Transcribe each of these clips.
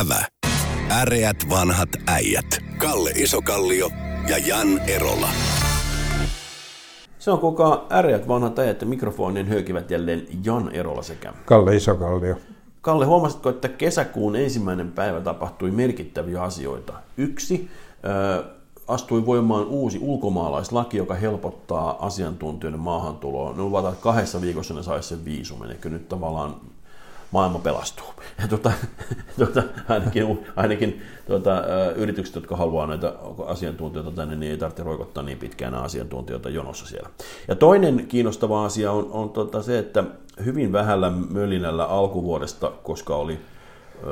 Ävä. Äreät vanhat äijät. Kalle Isokallio ja Jan Erola. Se on kuka äreät vanhat äijät ja mikrofonin höykivät jälleen Jan Erola sekä Kalle Isokallio. Kalle, huomasitko, että kesäkuun ensimmäinen päivä tapahtui merkittäviä asioita? Yksi, äh, astui voimaan uusi ulkomaalaislaki, joka helpottaa asiantuntijoiden maahantuloa. Ne luvataan, että kahdessa viikossa ne saisi sen viisumen, eli nyt tavallaan maailma pelastuu. Ja tuota, tuota, ainakin ainakin tuota, yritykset, jotka haluaa näitä asiantuntijoita tänne, niin ei tarvitse roikottaa niin pitkään asiantuntijoita jonossa siellä. Ja toinen kiinnostava asia on, on tuota, se, että hyvin vähällä mölinällä alkuvuodesta, koska oli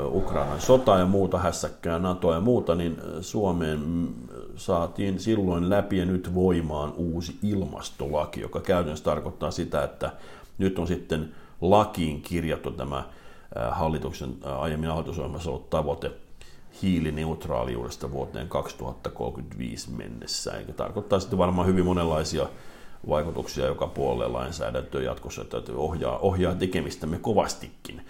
Ukrainan sota ja muuta hässäkkää, NATO ja muuta, niin Suomeen saatiin silloin läpi ja nyt voimaan uusi ilmastolaki, joka käytännössä tarkoittaa sitä, että nyt on sitten lakiin kirjattu tämä hallituksen aiemmin hallitusohjelmassa ollut tavoite hiilineutraaliudesta vuoteen 2035 mennessä. Eikä tarkoittaa sitten varmaan hyvin monenlaisia vaikutuksia joka puolelle lainsäädäntöön jatkossa, että ohjaa, ohjaa tekemistämme kovastikin.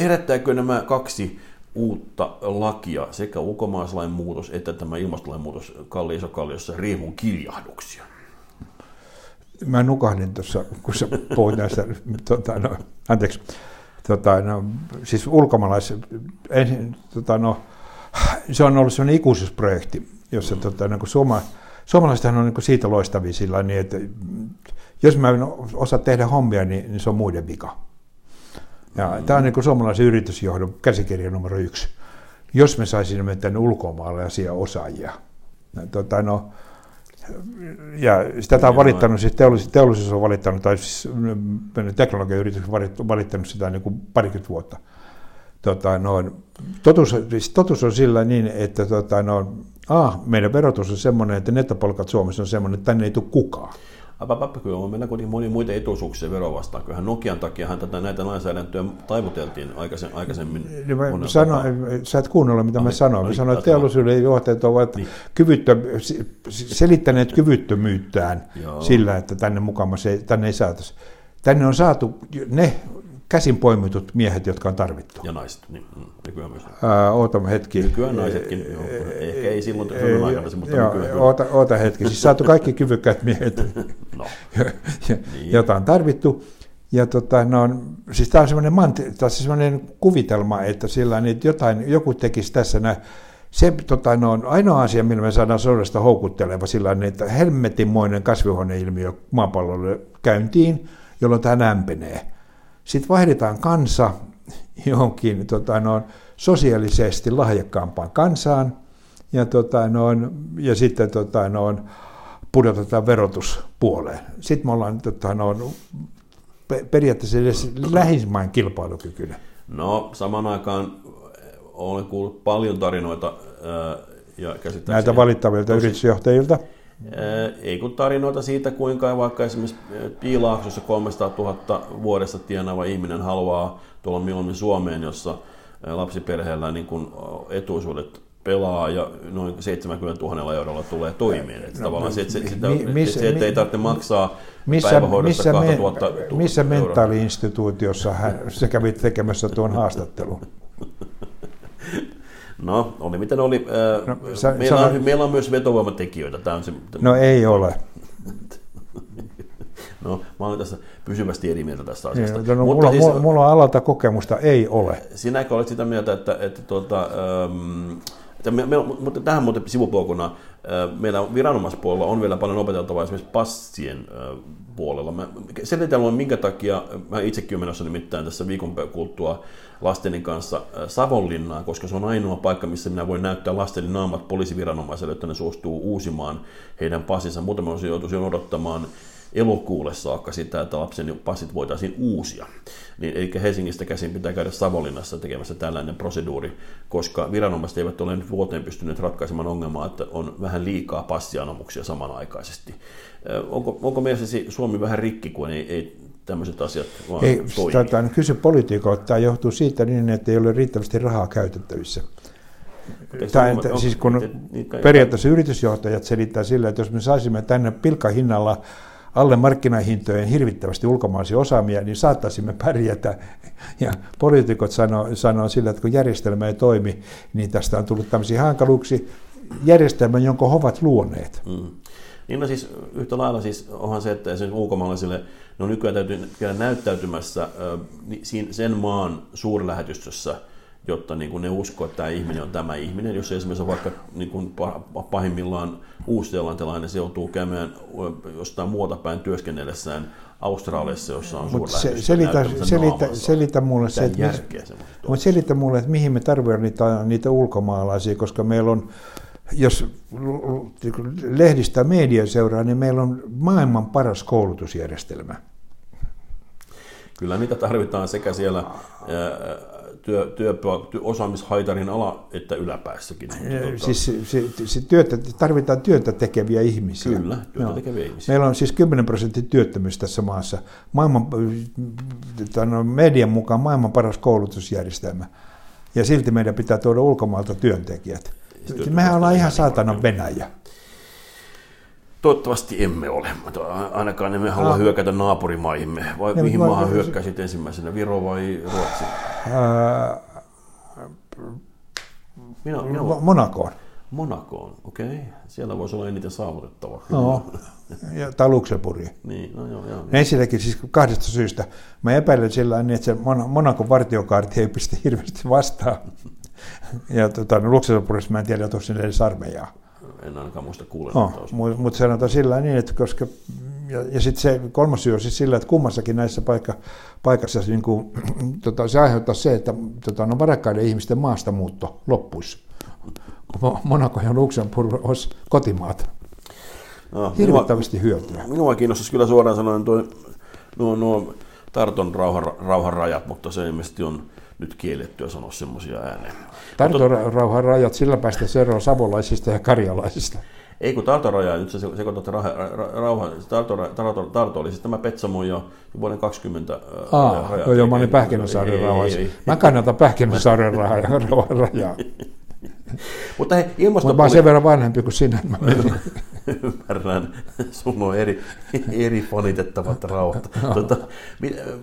Herättääkö nämä kaksi uutta lakia, sekä ulkomaalaislain muutos että tämä ilmastolain muutos Kalli Isokalliossa riehun kiljahduksia? Mä nukahdin tuossa, kun sä puhuit näistä, tota, no, anteeksi, tota, no, siis ulkomaalais, ensin, tota, no, se on ollut sellainen ikuisuusprojekti, jossa tota, niin suoma, suomalaisethan on niin siitä loistavia sillä niin, että jos mä en osaa tehdä hommia, niin, niin se on muiden vika. Ja mm. Tämä on niin suomalaisen yritysjohdon käsikirja numero yksi. Jos me saisimme tänne ulkomaalaisia osaajia. Tota, no, ja tätä on valittanut, siis teollisuus, teollisuus on valittanut, tai siis mm, teknologiayritys on valittanut sitä niin kuin parikymmentä vuotta. Tota, no, totuus, siis totuus on sillä niin, että tota, no, a, meidän verotus on semmoinen, että nettopalkat Suomessa on semmoinen, että tänne ei tule kukaan. Kyllä on meillä kuitenkin monia muita etuisuuksia vero vastaan. Kyllähän Nokian takia tätä näitä lainsäädäntöjä taivuteltiin aikaisemmin. aikaisemmin niin mä sano, sä et kuunnella, mitä mä sanoin. Mä sanoin, että teollisuuden johtajat ovat niin. kyvyttö, selittäneet kyvyttömyyttään Joo. sillä, että tänne mukaan se, tänne ei saataisi. Tänne on saatu ne käsin poimitut miehet, jotka on tarvittu. Ja naiset, niin, mm, nykyään myös. Ää, oota hetki. Nykyään naisetkin, joo, ehkä ei silloin sodan aikana, mutta joo, nykyään oota, oota hetki, siis saatu kaikki kyvykkäät miehet, no. niin. jota on tarvittu. Ja tota, no, siis tämä on semmoinen, tämä on semmoinen kuvitelma, että sillä niin, että jotain, joku tekisi tässä näin. Se tota, no, on ainoa asia, millä me saadaan sodasta houkutteleva sillä että helmetinmoinen kasvihuoneilmiö maapallolle käyntiin, jolloin tämä lämpenee. Sitten vaihdetaan kansa johonkin tota, no, sosiaalisesti lahjakkaampaan kansaan, ja, tota, no, ja sitten tota, no, pudotetaan verotuspuoleen. Sitten me ollaan tota, no, periaatteessa edes lähismain kilpailukykyinen. No, samaan aikaan olen kuullut paljon tarinoita ja Näitä valittavilta tosi, yritysjohtajilta? Ei kun tarinoita siitä, kuinka vaikka esimerkiksi Piilaaksossa 300 000 vuodessa tienaava ihminen haluaa tulla mieluummin Suomeen, jossa lapsiperheellä niin kun etuisuudet pelaa ja noin 70 000 eurolla tulee toimeen. Että no, tavallaan se, että, se, sitä, mi, missä, se, että ei tarvitse maksaa missä, päivähoidosta missä, 2000 me, Missä mentaaliinstituutiossa hän, se kävi tekemässä tuon haastattelun? No, oli miten oli. No, sä, meillä, sä, on, meillä on myös vetovoimatekijöitä. Tämä on se, no ei ole. no, mä olen tässä pysyvästi eri mieltä tästä asiasta. Niin, no, Mutta mulla, siis, mulla on alalta kokemusta, ei ole. Sinäkö olet sitä mieltä, että, että tuota, ähm, me, me, mutta tähän muuten sivupolkuna, meillä viranomaispuolella on vielä paljon opeteltavaa esimerkiksi passien puolella. Mä selitän minkä takia, mä itsekin olen menossa nimittäin tässä viikon kulttua lasteni kanssa Savonlinnaan, koska se on ainoa paikka, missä minä voin näyttää lasteni naamat poliisiviranomaiselle, että ne suostuu uusimaan heidän passinsa. Muuten mä joutuisin odottamaan elokuulle saakka sitä, että lapsen passit voitaisiin uusia. Niin, eli Helsingistä käsin pitää käydä Savonlinnassa tekemässä tällainen proseduuri, koska viranomaiset eivät ole nyt vuoteen pystyneet ratkaisemaan ongelmaa, että on vähän liikaa passianomuksia samanaikaisesti. Onko, onko mielestäsi Suomi vähän rikki, kun ei, ei tämmöiset asiat vaan ei, toimi? Tätä kysy politiikolta. Tämä johtuu siitä niin, että ei ole riittävästi rahaa käytettävissä. Tämä, on, siis kun periaatteessa yritysjohtajat selittää sillä, että jos me saisimme tänne pilkkahinnalla alle markkinahintojen hirvittävästi ulkomaisia osaamia, niin saattaisimme pärjätä. Ja poliitikot sanoo, sanoo sillä, että kun järjestelmä ei toimi, niin tästä on tullut tämmöisiä hankaluuksia. Järjestelmä, jonka he ovat luoneet. Mm. Niin no siis yhtä lailla siis onhan se, että esimerkiksi ulkomaalaisille, no nykyään täytyy käydä näyttäytymässä sen maan suurlähetystössä, jotta niin kuin ne uskoo, että tämä ihminen on tämä ihminen. Jos esimerkiksi on vaikka niin kuin pahimmillaan uusi-seelantilainen, se joutuu käymään jostain muuta päin työskennellessään Australiassa, jossa on suuri se, selitä, selitä, selitä mulle se, että, mutta selitä mulle, että mihin me tarvitsemme niitä, niitä ulkomaalaisia, koska meillä on jos lehdistä media seuraa, niin meillä on maailman paras koulutusjärjestelmä. Kyllä niitä tarvitaan sekä siellä työ, työ, työ, osaamishaitarin ala että yläpäässäkin. Tuota... Siis se, se työtä, tarvitaan työtä tekeviä ihmisiä. Kyllä, työtä no. tekeviä ihmisiä. Meillä on siis 10 prosenttia työttömyys tässä maassa. Maailman, no, median mukaan maailman paras koulutusjärjestelmä. Ja silti meidän pitää tuoda ulkomailta työntekijät. Mehän ollaan ihan saatanan Venäjä. Toivottavasti emme ole. Ainakaan emme halua ah. hyökätä naapurimaihimme. Vai ja mihin maahan hyökkäisit ensimmäisenä, Viro vai Ruotsi? Ää, minä, minä Monakoon. Monakoon, okei. Okay. Siellä voisi olla eniten saavutettava. No, ja, tai Luxemburgi. Niin, no joo, joo. Ensinnäkin siis kahdesta syystä. Mä epäilen sillä niin, että se Monakon vartiokaarti ei pistä hirveästi vastaan. ja tota, no, Luxemburgissa mä en tiedä, onko sinne edes armeijaa en ainakaan muista kuulla. No, mutta sanotaan sillä niin, että koska, ja, ja sitten se kolmas syy on siis sillä, että kummassakin näissä paikka, paikassa niin kuin, tota, se aiheuttaa se, että tota, no varakkaiden ihmisten maastamuutto loppuisi. Monaco ja Luxemburg olisi kotimaata. No, Hirvittävästi minua, hyötyä. Minua kiinnostaisi kyllä suoraan sanoen tuo, nuo, nuo Tarton rauhan, rauhan rajat, mutta se ilmeisesti on nyt kiellettyä sanoa semmoisia ääneen. Tartorauhan rajat, sillä päästä eroon savolaisista ja karjalaisista. Ei kun Tartoraja, nyt se sekoitat rauha, Tarto, oli siis tämä Petsamo jo vuoden 20 Aa, raja. Joo, joo, mä olin Pähkinäsaaren rauhassa. Mä kannatan Pähkinäsaaren rajaa. Mutta hei, ilmastopoli... Mä oon sen verran vanhempi kuin sinä. Mä Ymmärrän. Sun on eri, eri fonitettavat rauhat. Tota,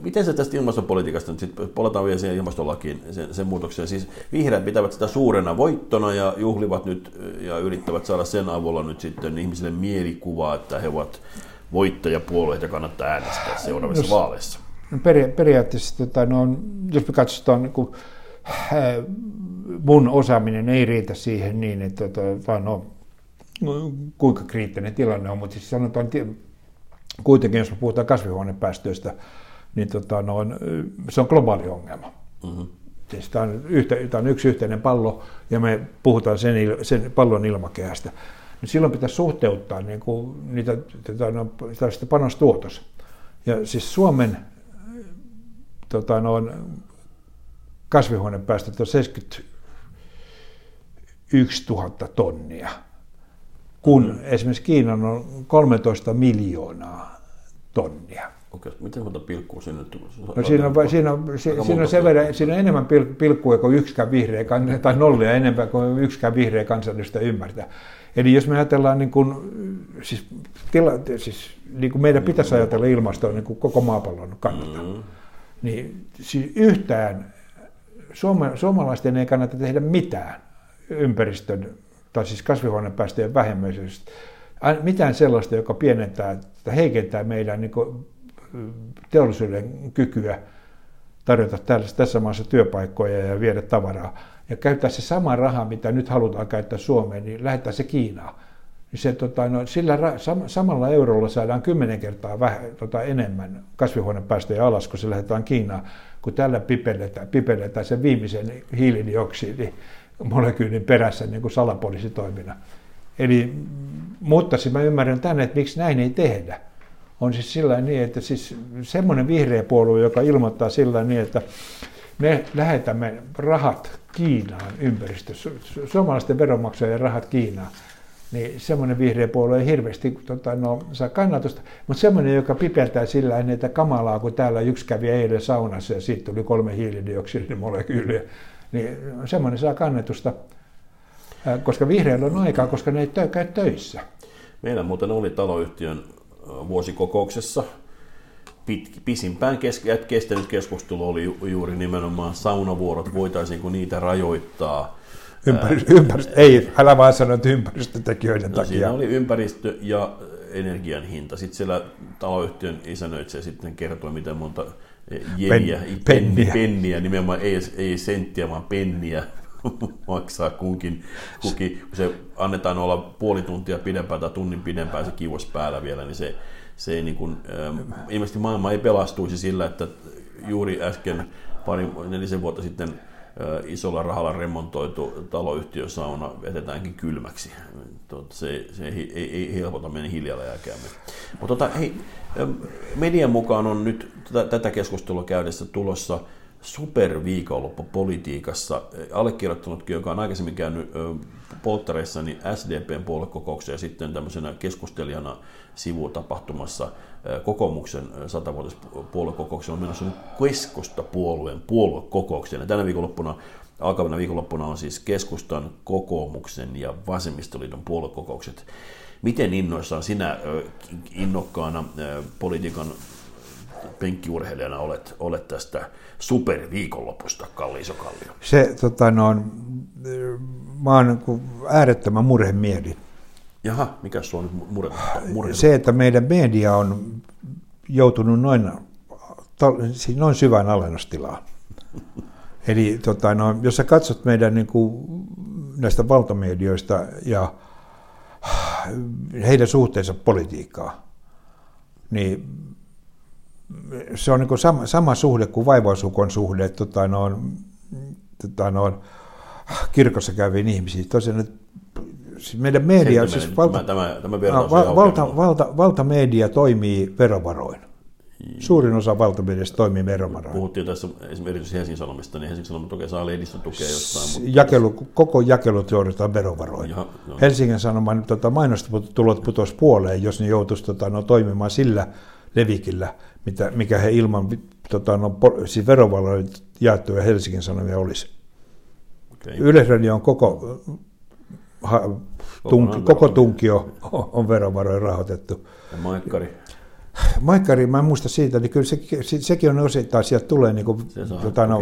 miten se tästä ilmastopolitiikasta nyt sitten, palataan vielä siihen ilmastolakiin, sen, sen muutokseen. Siis vihreät pitävät sitä suurena voittona ja juhlivat nyt ja yrittävät saada sen avulla nyt sitten ihmisille mielikuvaa, että he ovat voittajapuolueita ja kannattaa äänestää seuraavissa vaaleissa. No peri, periaatteessa, tota, no, jos me katsotaan niin kuin, mun osaaminen ei riitä siihen niin, että tota, vaan no, kuinka kriittinen tilanne on, mutta siis sanotaan, kuitenkin jos me puhutaan kasvihuonepäästöistä, niin tota, no, se on globaali ongelma. Mm-hmm. Siis tämä, on yhtä, tämä on yksi yhteinen pallo ja me puhutaan sen, sen pallon ilmakehästä. Niin silloin pitäisi suhteuttaa niin kuin niitä, tota, no, panostuotos. Ja siis Suomen tota, no, kasvihuonepäästöt on 71 000 tonnia, kun mm. esimerkiksi Kiinan on 13 miljoonaa tonnia. Okei, miten monta pilkkua sinne No siinä on, siinä on, siinä, siinä on, sen verran, siinä on enemmän pilkkuja kuin yksikään vihreä, tai nollia enemmän kuin yksikään vihreä kansallista ymmärtää. Eli jos me ajatellaan, niin kuin, siis, tila, siis, niin kuin meidän pitäisi ajatella ilmastoa niin kuin koko maapallon kannalta, mm. niin siis yhtään Suoma, suomalaisten ei kannata tehdä mitään ympäristön, tai siis kasvihuonepäästöjen vähemmäisyydestä. Mitään sellaista, joka pienentää tai heikentää meidän niin teollisuuden kykyä tarjota tässä maassa työpaikkoja ja viedä tavaraa. Ja käyttää se sama raha, mitä nyt halutaan käyttää Suomeen, niin lähettää se Kiinaan. Niin se, tota, no, sillä ra- samalla eurolla saadaan kymmenen kertaa väh, tota, enemmän kasvihuonepäästöjä alas, kun se lähdetään Kiinaan kun tällä pipelletään, pipelletään sen viimeisen hiilidioksidimolekyylin perässä niin kuin salapoliisitoimina. Eli, mutta siis mä ymmärrän tänne, että miksi näin ei tehdä. On siis sillä niin, että siis semmoinen vihreä puolue, joka ilmoittaa sillä niin, että me lähetämme rahat Kiinaan ympäristössä, suomalaisten veronmaksajien rahat Kiinaan niin semmoinen vihreä puolue ei hirveästi tota, no, saa kannatusta, mutta semmoinen, joka pipeltää sillä että kamalaa, kun täällä yksi kävi eilen saunassa ja siitä tuli kolme hiilidioksidimolekyyliä, niin semmoinen saa kannatusta, koska vihreillä on aikaa, koska ne ei käy töissä. Meillä muuten oli taloyhtiön vuosikokouksessa. Pit, pisimpään kes, kestänyt keskustelu oli juuri nimenomaan saunavuorot, voitaisiinko niitä rajoittaa. Ympäristö, ympäristö, ei, älä vaan sano, että ympäristötekijöiden no, takia. Siinä oli ympäristö ja energian hinta. Sitten siellä taloyhtiön isännöitsijä sitten kertoi, miten monta jeniä, Pen, penniä. penniä, nimenomaan ei, ei senttiä, vaan penniä maksaa kunkin, kukin, kun se annetaan olla puoli tuntia pidempään tai tunnin pidempään se kiuas päällä vielä, niin se, se ei niin kuin, ähm, ilmeisesti maailma ei pelastuisi sillä, että juuri äsken pari, nelisen vuotta sitten isolla rahalla remontoitu taloyhtiösauna vetetäänkin kylmäksi. Se, se ei, ei, ei helpota meidän hiljalla Mutta tota, hei, median mukaan on nyt tätä keskustelua käydessä tulossa superviikonloppu politiikassa. Allekirjoittanutkin, joka on aikaisemmin käynyt polttareissa, niin SDPn puoluekokouksen ja sitten tämmöisenä keskustelijana sivutapahtumassa kokoomuksen satavuotispuoluekokouksen on menossa keskusta puolueen puoluekokoukseen. Ja tänä viikonloppuna alkavana viikonloppuna on siis keskustan, kokoomuksen ja vasemmistoliiton puoluekokoukset. Miten innoissaan sinä innokkaana politiikan penkkiurheilijana olet, olet tästä superviikonlopusta, Kalli Isokallio? Se, tota, no, mä oon niin äärettömän murhemieli. Jaha, mikä se on murhe, murhe? Se, että meidän media on joutunut noin, siis noin syvään alennustilaan. Eli tota, no, jos sä katsot meidän niin kuin, näistä valtamedioista ja heidän suhteensa politiikkaa, niin se on niin kuin sama, sama suhde kuin vaivausukon suhde tota, noin, tota, noin, kirkossa käyviin ihmisiin. Tosiaan, siis meidän media, siis valta, tämä, tämä, val, valta, valta, valtamedia toimii verovaroin. Suurin osa valtamediasta toimii verovaroin. Puhuttiin tässä esimerkiksi Helsingin Sanomista, niin Helsingin Sanomat toki saa lehdistön tukea jostain. Mutta... Jakelu, koko jakelut joudutaan verovaroin. Ja, no. Helsingin Sanoman tota, mainostulot putosi puoleen, jos ne joutuisi tota, no, toimimaan sillä levikillä, mitä, mikä he ilman tota, no, siis verovaloja jaettuja Helsingin Sanomia olisi. Okay. Yleisradio on koko, ha, tunk, koko tunkio on verovaroja rahoitettu. Ja Maikkari? Maikkari, mä en muista siitä, niin kyllä se, se, sekin on osittain, sieltä tulee niin kuin, tota, no,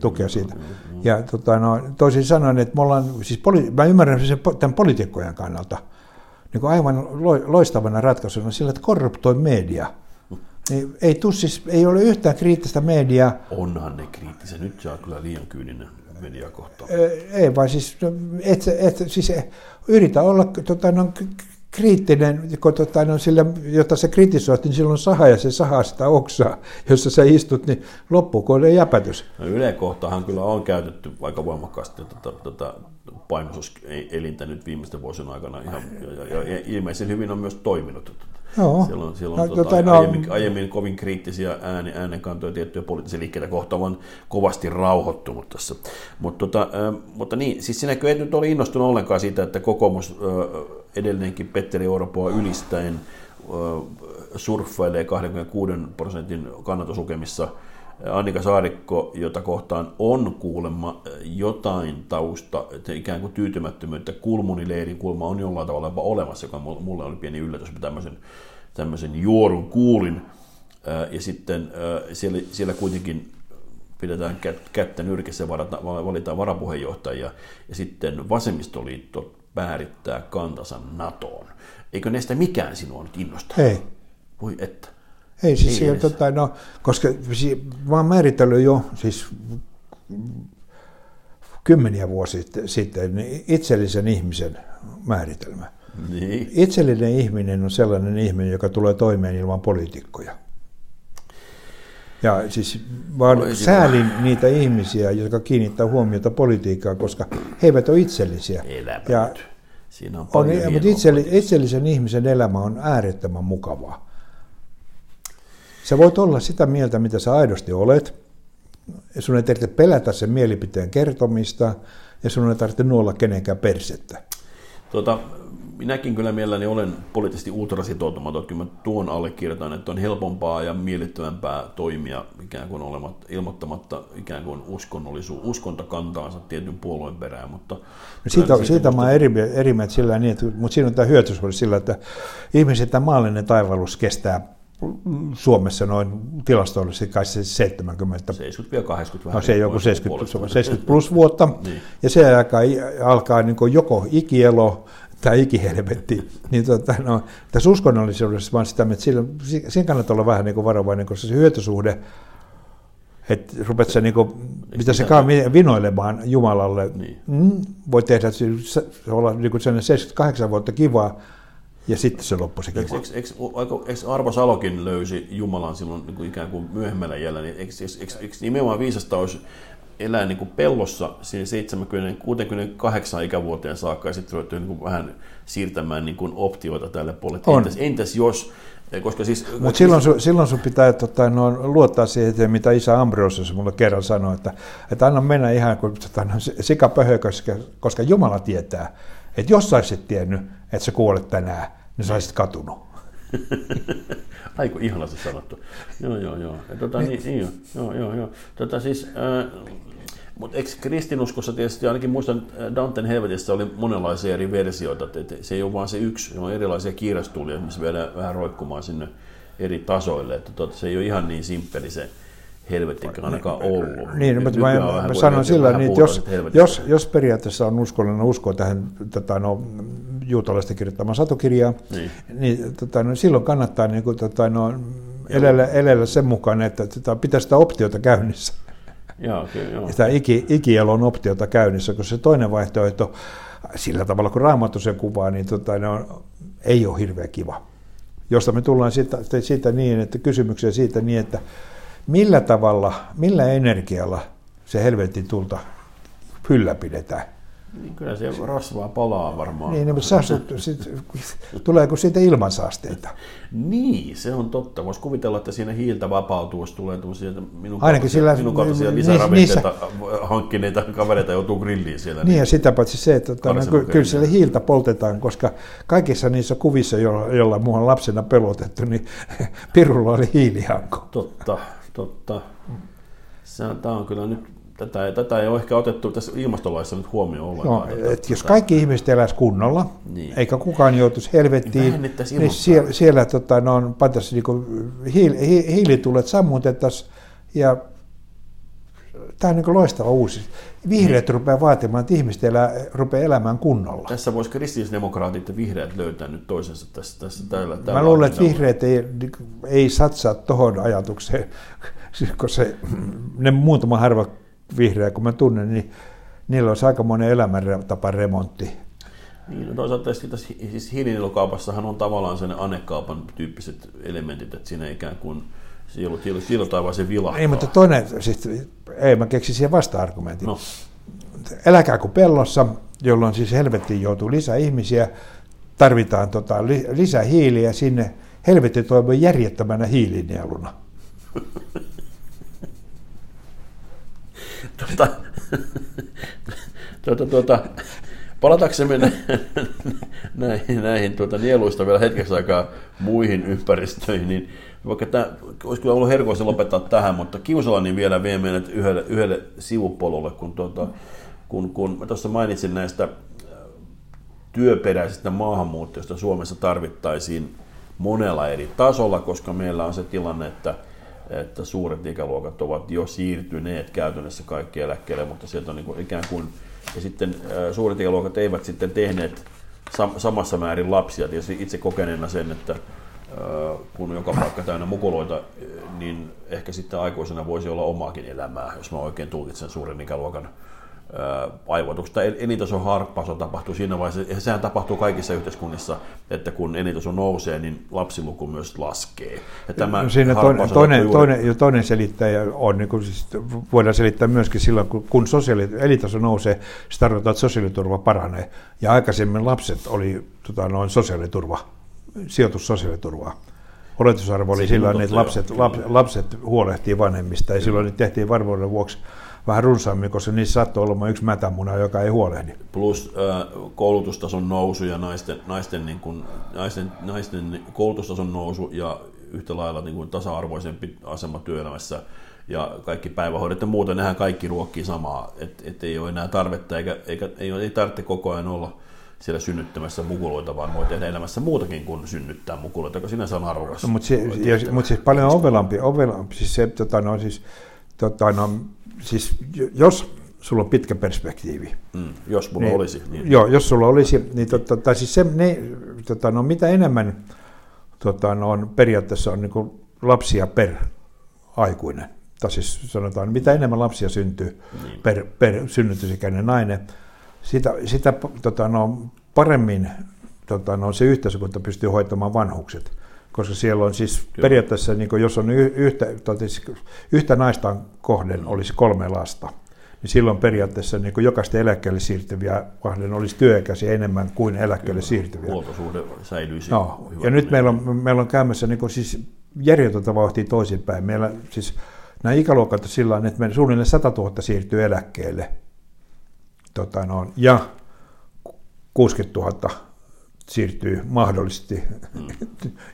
tukea siitä. Ja tota, no, toisin sanoen, että me ollaan, siis poli, mä ymmärrän sen tämän poliitikkojen kannalta, niin kuin aivan loistavana ratkaisuna sillä, että korruptoi media – niin ei, tussis, ei ole yhtään kriittistä mediaa. Onhan ne kriittisiä. Nyt saa kyllä liian kyyninen media kohtaan. Ei vaan siis, et, et, siis yritä olla tota, no, kriittinen, kun, tota, no, sillä, jotta sä kritisoit, niin silloin saha ja se sahaa sitä oksaa, jossa sä istut, niin loppuuko jäpätys. No Yle kohtahan kyllä on käytetty aika voimakkaasti tätä, tätä painostuselintä nyt viimeisten vuosien aikana ihan, ja, ja, ja ilmeisen hyvin on myös toiminut. Joo. Siellä on, siellä on no, tota, no, aiemmin, aiemmin kovin kriittisiä ääni, äänenkantoja tiettyjä poliittisia liikkeitä kohtaan, on kovasti rauhoittunut tässä. Mut, tota, äh, mutta niin, siis sinäkö et nyt ole innostunut ollenkaan siitä, että kokoomus äh, edelleenkin Petteri Orpoa ylistäen äh, surffailee 26 prosentin kannatuslukemissa Annika Saarikko, jota kohtaan on kuulemma jotain tausta, että ikään kuin tyytymättömyyttä Kulmunileirin kulma on jollain tavalla olemassa, joka mulle oli pieni yllätys, että tämmöisen, tämmöisen juorun kuulin. Ja sitten siellä, siellä kuitenkin pidetään kättä nyrkissä ja valitaan varapuheenjohtajia, ja sitten vasemmistoliitto määrittää kantansa NATOon. Eikö näistä mikään sinua nyt innosta? Ei. Voi että. Ei siis Ei tota, no, koska mä oon määritellyt jo siis kymmeniä vuosia sitten niin itsellisen ihmisen määritelmä. Niin. Itsellinen ihminen on sellainen ihminen, joka tulee toimeen ilman poliitikkoja. Ja siis vaan säälin niitä ihmisiä, jotka kiinnittää huomiota politiikkaan, koska he eivät ole itsellisiä. Elämä ja Siinä on, on mutta itsellisen ihmisen elämä on äärettömän mukavaa. Sä voit olla sitä mieltä, mitä sä aidosti olet. Ja sun ei tarvitse pelätä sen mielipiteen kertomista ja sun ei tarvitse nuolla kenenkään persettä. Tuota, minäkin kyllä mielelläni olen poliittisesti ultrasitoutumaton, kyllä mä tuon allekirjoitan, että on helpompaa ja miellyttävämpää toimia ikään kuin olematta, ilmoittamatta ikään kuin uskonnollisuus, uskontokantaansa tietyn puolueen perään, mutta... Siitä, siitä, siitä mä olen eri, eri mieltä sillä niin, että, mutta siinä on tämä hyötysuhde sillä, että ihmiset tämä maallinen taivallus kestää Suomessa noin tilastollisesti kai se 70. 70 80 No se joku 70, 70 plus vuotta. niin. Ja se alkaa, alkaa niin joko ikielo tai ikihelvetti. Niin tota, no, tässä uskonnollisuudessa vaan sitä, että sillä, siinä kannattaa olla vähän niin varovainen, koska se hyötysuhde, että rupeat se, niin kuin, mitä se kaa vinoilemaan Jumalalle, niin. mm, voi tehdä se, olla niin kuin 78 vuotta kivaa, ja sitten se loppui se kiva. Eikö, eikö, eikö Arvo Salokin löysi Jumalan silloin niin kuin ikään kuin myöhemmällä jäljellä, niin eikö, eikö, eikö, eikö nimenomaan viisasta olisi elää niin kuin pellossa siihen 70 68 ikävuoteen saakka ja sitten ruvettu niin kuin vähän siirtämään niin kuin optioita tälle puolelle. Entäs, entäs jos koska siis, Mutta silloin, sun, silloin sun pitää tota, no, luottaa siihen, mitä isä Ambrosius mulle kerran sanoi, että, että anna mennä ihan kuin tota, no, sikapöhö, koska, koska Jumala tietää, että jos saisit tiennyt, että sä kuolet tänään, niin sä olisit katunut. Aiku ihanasti sanottu. Joo, joo, joo. Ja, tota, niin, niin, joo, joo, joo. Tota, siis, äh, mutta eikö kristinuskossa tietysti, ainakin muistan, Danten helvetissä oli monenlaisia eri versioita, että se ei ole vain se yksi, se on erilaisia kiirastulia, missä viedään vähän roikkumaan sinne eri tasoille, että tota, se ei ole ihan niin simppeli se helvettikö ainakaan ollut. Niin, mutta mä, mä, sanon sillä, niin, että jos, jos, jos periaatteessa on uskollinen usko tähän tota, no, juutalaisten kirjoittamaan satokirjaa, niin, niin tota, no, silloin kannattaa niin kuin, tota, no, elellä, elellä sen mukaan, että tota, pitää sitä optiota käynnissä. Joo, kyllä, joo. Sitä iki, ikielon optiota käynnissä, koska se toinen vaihtoehto, sillä tavalla kun raamattu sen kuvaa, niin tota, no, ei ole hirveän kiva. Josta me tullaan siitä, siitä niin, että kysymyksiä siitä niin, että millä tavalla, millä energialla se helvetin tulta ylläpidetään. Niin kyllä se rasvaa palaa varmaan. Niin, mutta saastut, sit, tuleeko siitä ilmansaasteita? Niin, se on totta. Voisi kuvitella, että siinä hiiltä vapautuu, jos tulee minun Ainakin sillä, minun kaltaisia lisäravinteita hankkineita kavereita joutuu grilliin siellä. Niin, niin ja sitä paitsi se, että tota, no, kyllä siellä hiiltä poltetaan, koska kaikissa niissä kuvissa, joilla, joilla mua on lapsena pelotettu, niin pirulla oli hiilihanko. Totta, totta. Tämä on kyllä nyt tätä, tätä ei ole ehkä otettu tässä ilmastolaissa nyt huomioon ollenkaan. No, että että jos kaikki ihmiset eläisi kunnolla, niin. eikä kukaan joutuisi helvettiin, niin, niin siellä, siellä tota, no, on, niin hiil, hi, hiilitulet sammutettaisiin ja tämä on niin loistava uusi. Vihreät niin. rupeaa vaatimaan, että ihmiset elää, rupeaa elämään kunnolla. Tässä voisi kristillisdemokraatit ja vihreät löytää nyt toisensa tässä, tässä tällä, tällä Mä luulen, että vihreät ei, ei satsaa tuohon ajatukseen, koska se, ne muutama harva vihreä, kun mä tunnen, niin niillä olisi aika monen elämäntapa remontti. Niin, no toisaalta tässä siis hiilinilukaupassahan on tavallaan sen anekaupan tyyppiset elementit, että siinä ikään kuin sillä, sillä tavalla se vilahtaa. Ei, mutta toinen, siis, ei mä keksin siihen vasta-argumentin. No. Eläkää kuin pellossa, jolloin siis helvettiin joutuu lisää ihmisiä, tarvitaan tota, lisää hiiliä sinne. Helvetti toimii järjettömänä hiilinieluna. tuota, tuota, tuota, palataksemme näihin, näihin tuota, nieluista vielä hetkeksi aikaa muihin ympäristöihin, niin vaikka tämä olisi kyllä ollut herkoista lopettaa tähän, mutta kiusalla niin vielä vie meidät yhdelle, yhdelle sivupolulle, kun, tuota, kun, kun mä tuossa mainitsin näistä äh, työperäisistä maahanmuuttajista Suomessa tarvittaisiin monella eri tasolla, koska meillä on se tilanne, että että suuret ikäluokat ovat jo siirtyneet käytännössä kaikki eläkkeelle, mutta sieltä on niin kuin ikään kuin, ja sitten suuret ikäluokat eivät sitten tehneet samassa määrin lapsia. Tietysti itse kokeneena sen, että kun joka paikka täynnä mukuloita, niin ehkä sitten aikuisena voisi olla omaakin elämää, jos mä oikein tulkitsen suuren ikäluokan aivoituksesta. Elintason harppaus tapahtuu siinä vaiheessa, ja sehän tapahtuu kaikissa yhteiskunnissa, että kun elintaso nousee, niin lapsiluku myös laskee. Ja tämä siinä toinen, toinen, juuri... toinen, toinen selittäjä on, niin kuin siis voidaan selittää myöskin silloin, kun, kun sosiaali, elintaso nousee, se tarkoittaa, että sosiaaliturva paranee. Ja aikaisemmin lapset oli tota, noin sosiaaliturva, sijoitus sosiaaliturvaa oletusarvo oli silloin, että lapset, lapset, lapset huolehtii vanhemmista ja silloin tehtiin varmuuden vuoksi vähän runsaammin, koska niissä saattoi olla yksi mätämuna, joka ei huolehdi. Plus koulutustason nousu ja naisten, naisten, niin kuin, naisten, naisten koulutustason nousu ja yhtä lailla niin kuin tasa-arvoisempi asema työelämässä ja kaikki päivähoidot ja muuta, nehän kaikki ruokkii samaa, että et ei ole enää tarvetta eikä, eikä ei, ei tarvitse koko ajan olla siellä synnyttämässä mukuloita, vaan voi tehdä elämässä muutakin kuin synnyttää mukuloita, joka sinänsä on arvokas. No, mutta, se, ja, mutta siis paljon ovelampi, ovelampi siis se, tota, no, siis, tota, no, siis jos sulla on pitkä perspektiivi. Mm, jos mulla niin, olisi. Niin. Joo, jos sulla olisi, niin tota, tai siis se, ne, tota, no, mitä enemmän tota, no, on, periaatteessa on niin lapsia per aikuinen, tai siis sanotaan, mitä enemmän lapsia syntyy niin. per, per synnytysikäinen nainen, sitä, sitä tota, no, paremmin tota, no, se yhteiskunta pystyy hoitamaan vanhukset. Koska siellä on siis Kyllä. periaatteessa, niin kuin jos on yhtä, tota, yhtä naista kohden olisi kolme lasta, niin silloin periaatteessa niin kuin jokaista eläkkeelle siirtyviä kahden olisi työikäisiä enemmän kuin eläkkeelle Kyllä. siirtyviä. Huoltosuhde säilyisi. No, ja nyt meillä on, meillä on käymässä niin kuin siis järjetöntä vauhtia toisinpäin. Meillä siis nämä ikäluokat on sillä että suunnilleen 100 000 siirtyy eläkkeelle tota no, ja 60 000 siirtyy mahdollisesti, mm.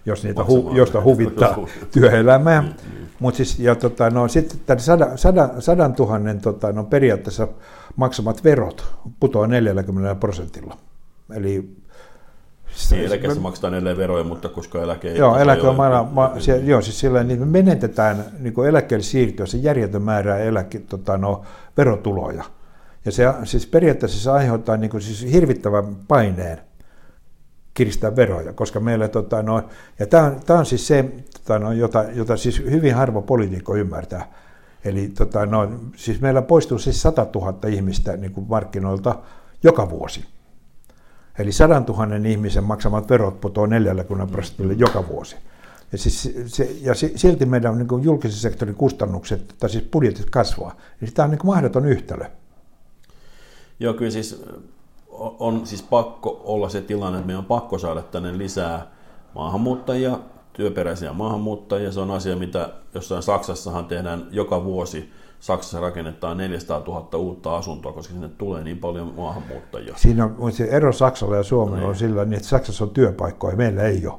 jos niitä hu, josta huvittaa työelämää. Mm, mm. Mutta siis, ja tota, no, sitten tämän sadan, sadan, sadan tuhannen tota, no, periaatteessa maksamat verot putoaa 40 prosentilla. Eli niin, eläkeessä maksetaan edelleen veroja, mutta koska eläke ei... Joo, eläke on maana, ma, se, joo, siis sillä niin me menetetään niin eläkkeelle siirtyä se järjetön määrä eläke, tota, no, verotuloja. Ja se siis periaatteessa se aiheuttaa niin kuin, siis hirvittävän paineen kiristää veroja, koska meillä, tota, no, ja tämä on, on siis se, tota, no, jota, jota siis hyvin harva poliitikko ymmärtää. Eli tota, no, siis meillä poistuu siis 100 000 ihmistä niin kuin markkinoilta joka vuosi. Eli 100 000 ihmisen maksamat verot putoaa 40 prosentille joka vuosi. Ja, siis se, ja silti meidän niin kuin julkisen sektorin kustannukset, tai siis budjetit kasvaa. Eli tämä on niin kuin mahdoton yhtälö. Joo, kyllä siis on siis pakko olla se tilanne, että meidän on pakko saada tänne lisää maahanmuuttajia, työperäisiä maahanmuuttajia. Se on asia, mitä jossain Saksassahan tehdään joka vuosi. Saksassa rakennetaan 400 000 uutta asuntoa, koska sinne tulee niin paljon maahanmuuttajia. Siinä on se ero Saksalla ja Suomella no, on sillä, niin että Saksassa on työpaikkoja, meillä ei ole.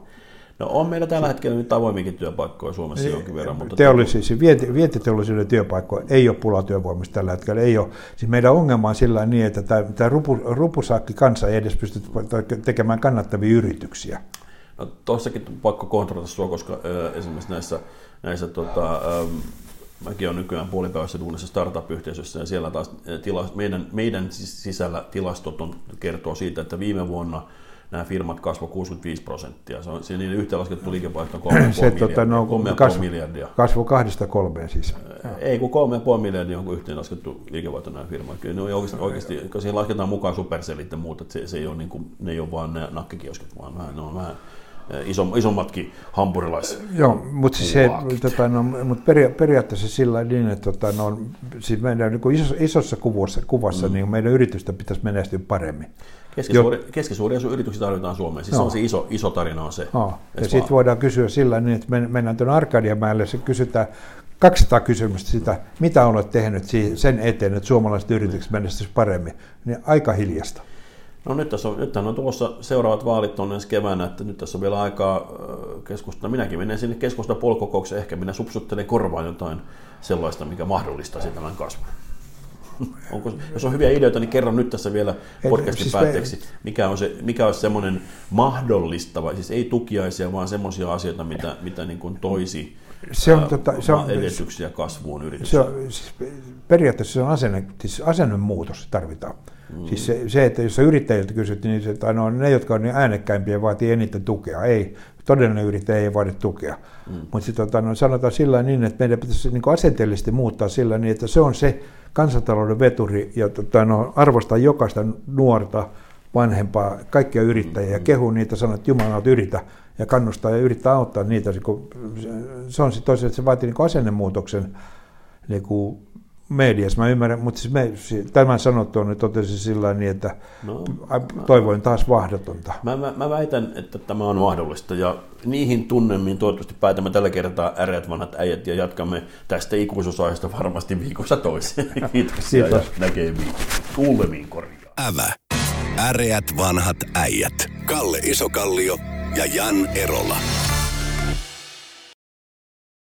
No on meillä tällä hetkellä nyt avoimikin työpaikkoja Suomessa jonkin verran. Mutta Teollis, siis vienti, vientiteollisuuden työpaikkoja ei ole pula työvoimista tällä hetkellä. Ei ole. Siis meidän ongelma on sillä niin, että tämä, tämä rupu, rupusakki kansa ei edes pysty tekemään kannattavia yrityksiä. No tuossakin pakko kontrollata sinua, koska äh, esimerkiksi näissä, näissä tota, äh, mäkin olen nykyään puolipäivässä duunissa startup-yhteisössä ja siellä taas tila, meidän, meidän sisällä tilastot on, kertoo siitä, että viime vuonna – nämä firmat kasvoi 65 prosenttia. Se on se niiden yhteenlaskettu liikevaihto 3,5 miljardia. Tota, no, kasvu, miljardia. Kasvu kahdesta kolmeen siis. Ei, kun 3,5 miljardia on yhteenlaskettu liikevaihto nämä firmat. Kyllä ne on oikeasti, oikeasti kun siihen lasketaan mukaan supersellit ja muut, että se, se ei ole niin kuin, ne ei ole vaan ne nakkikioskit, vaan vähän, ne on vähän iso, isommatkin hampurilais. Joo, mutta siis se, tota, no, mut peria, periaatteessa sillä niin, että tota, no, siis meidän niin isossa, isossa kuvassa, kuvassa mm. niin meidän yritystä pitäisi menestyä paremmin. Keskisuuri, keskisuuria yrityksiä tarvitaan Suomeen. Siis no. se on se iso, iso tarina on se. No. Ja sitten voidaan kysyä sillä niin, että mennään tuonne Arkadianmäelle, se kysytään 200 kysymystä sitä, mitä olet tehnyt sen eteen, että suomalaiset yritykset menestyisivät paremmin. Niin aika hiljasta. No nyt tässä on, nyt on tulossa seuraavat vaalit on ensi keväänä, että nyt tässä on vielä aikaa keskustella. Minäkin menen sinne keskusta polkokoukseen, ehkä minä supsuttelen korvaan jotain sellaista, mikä mahdollistaisi tämän kasvun. Onko, jos on hyviä ideoita, niin kerro nyt tässä vielä podcastin siis päätteeksi, mikä on, se, mikä on semmoinen mahdollistava, siis ei tukiaisia, vaan semmoisia asioita, mitä, mitä niin kuin toisi se on, tota, se on, edellytyksiä kasvuun yrityksessä. Se on, siis periaatteessa se on asenne, siis asennemuutos tarvitaan. Mm. Siis se, se, että jos yrittäjiltä kysyttiin, niin se, että no, ne, jotka on niin äänekkäimpiä, vaatii eniten tukea. Ei, todellinen yrittäjä ei vaadi tukea. Mm. Mutta tota, no, sanotaan sillä niin, että meidän pitäisi niin asenteellisesti muuttaa sillä niin, että se on se kansantalouden veturi ja tota, no, arvostaa jokaista nuorta, vanhempaa, kaikkia yrittäjiä ja mm. kehu niitä, sanoo, että Jumala yritä ja kannustaa ja yrittää auttaa niitä. Se on sitten toisaalta, että se vaatii niin asennemuutoksen niin kuin mediassa, mä ymmärrän, mutta siis me, tämän sanottua niin totesin sillä niin, että No, toivoin taas vahdotonta. Mä, mä, mä väitän, että tämä on mahdollista ja niihin tunnelmiin toivottavasti päätämme tällä kertaa äreät vanhat äijät ja jatkamme tästä ikuisuusaiheesta varmasti viikossa toiseen. Kiitoksia Kiitos. ja näkemiin. Kuulemiin korjaa. Ävä. Äreät vanhat äijät. Kalle Isokallio ja Jan Erola.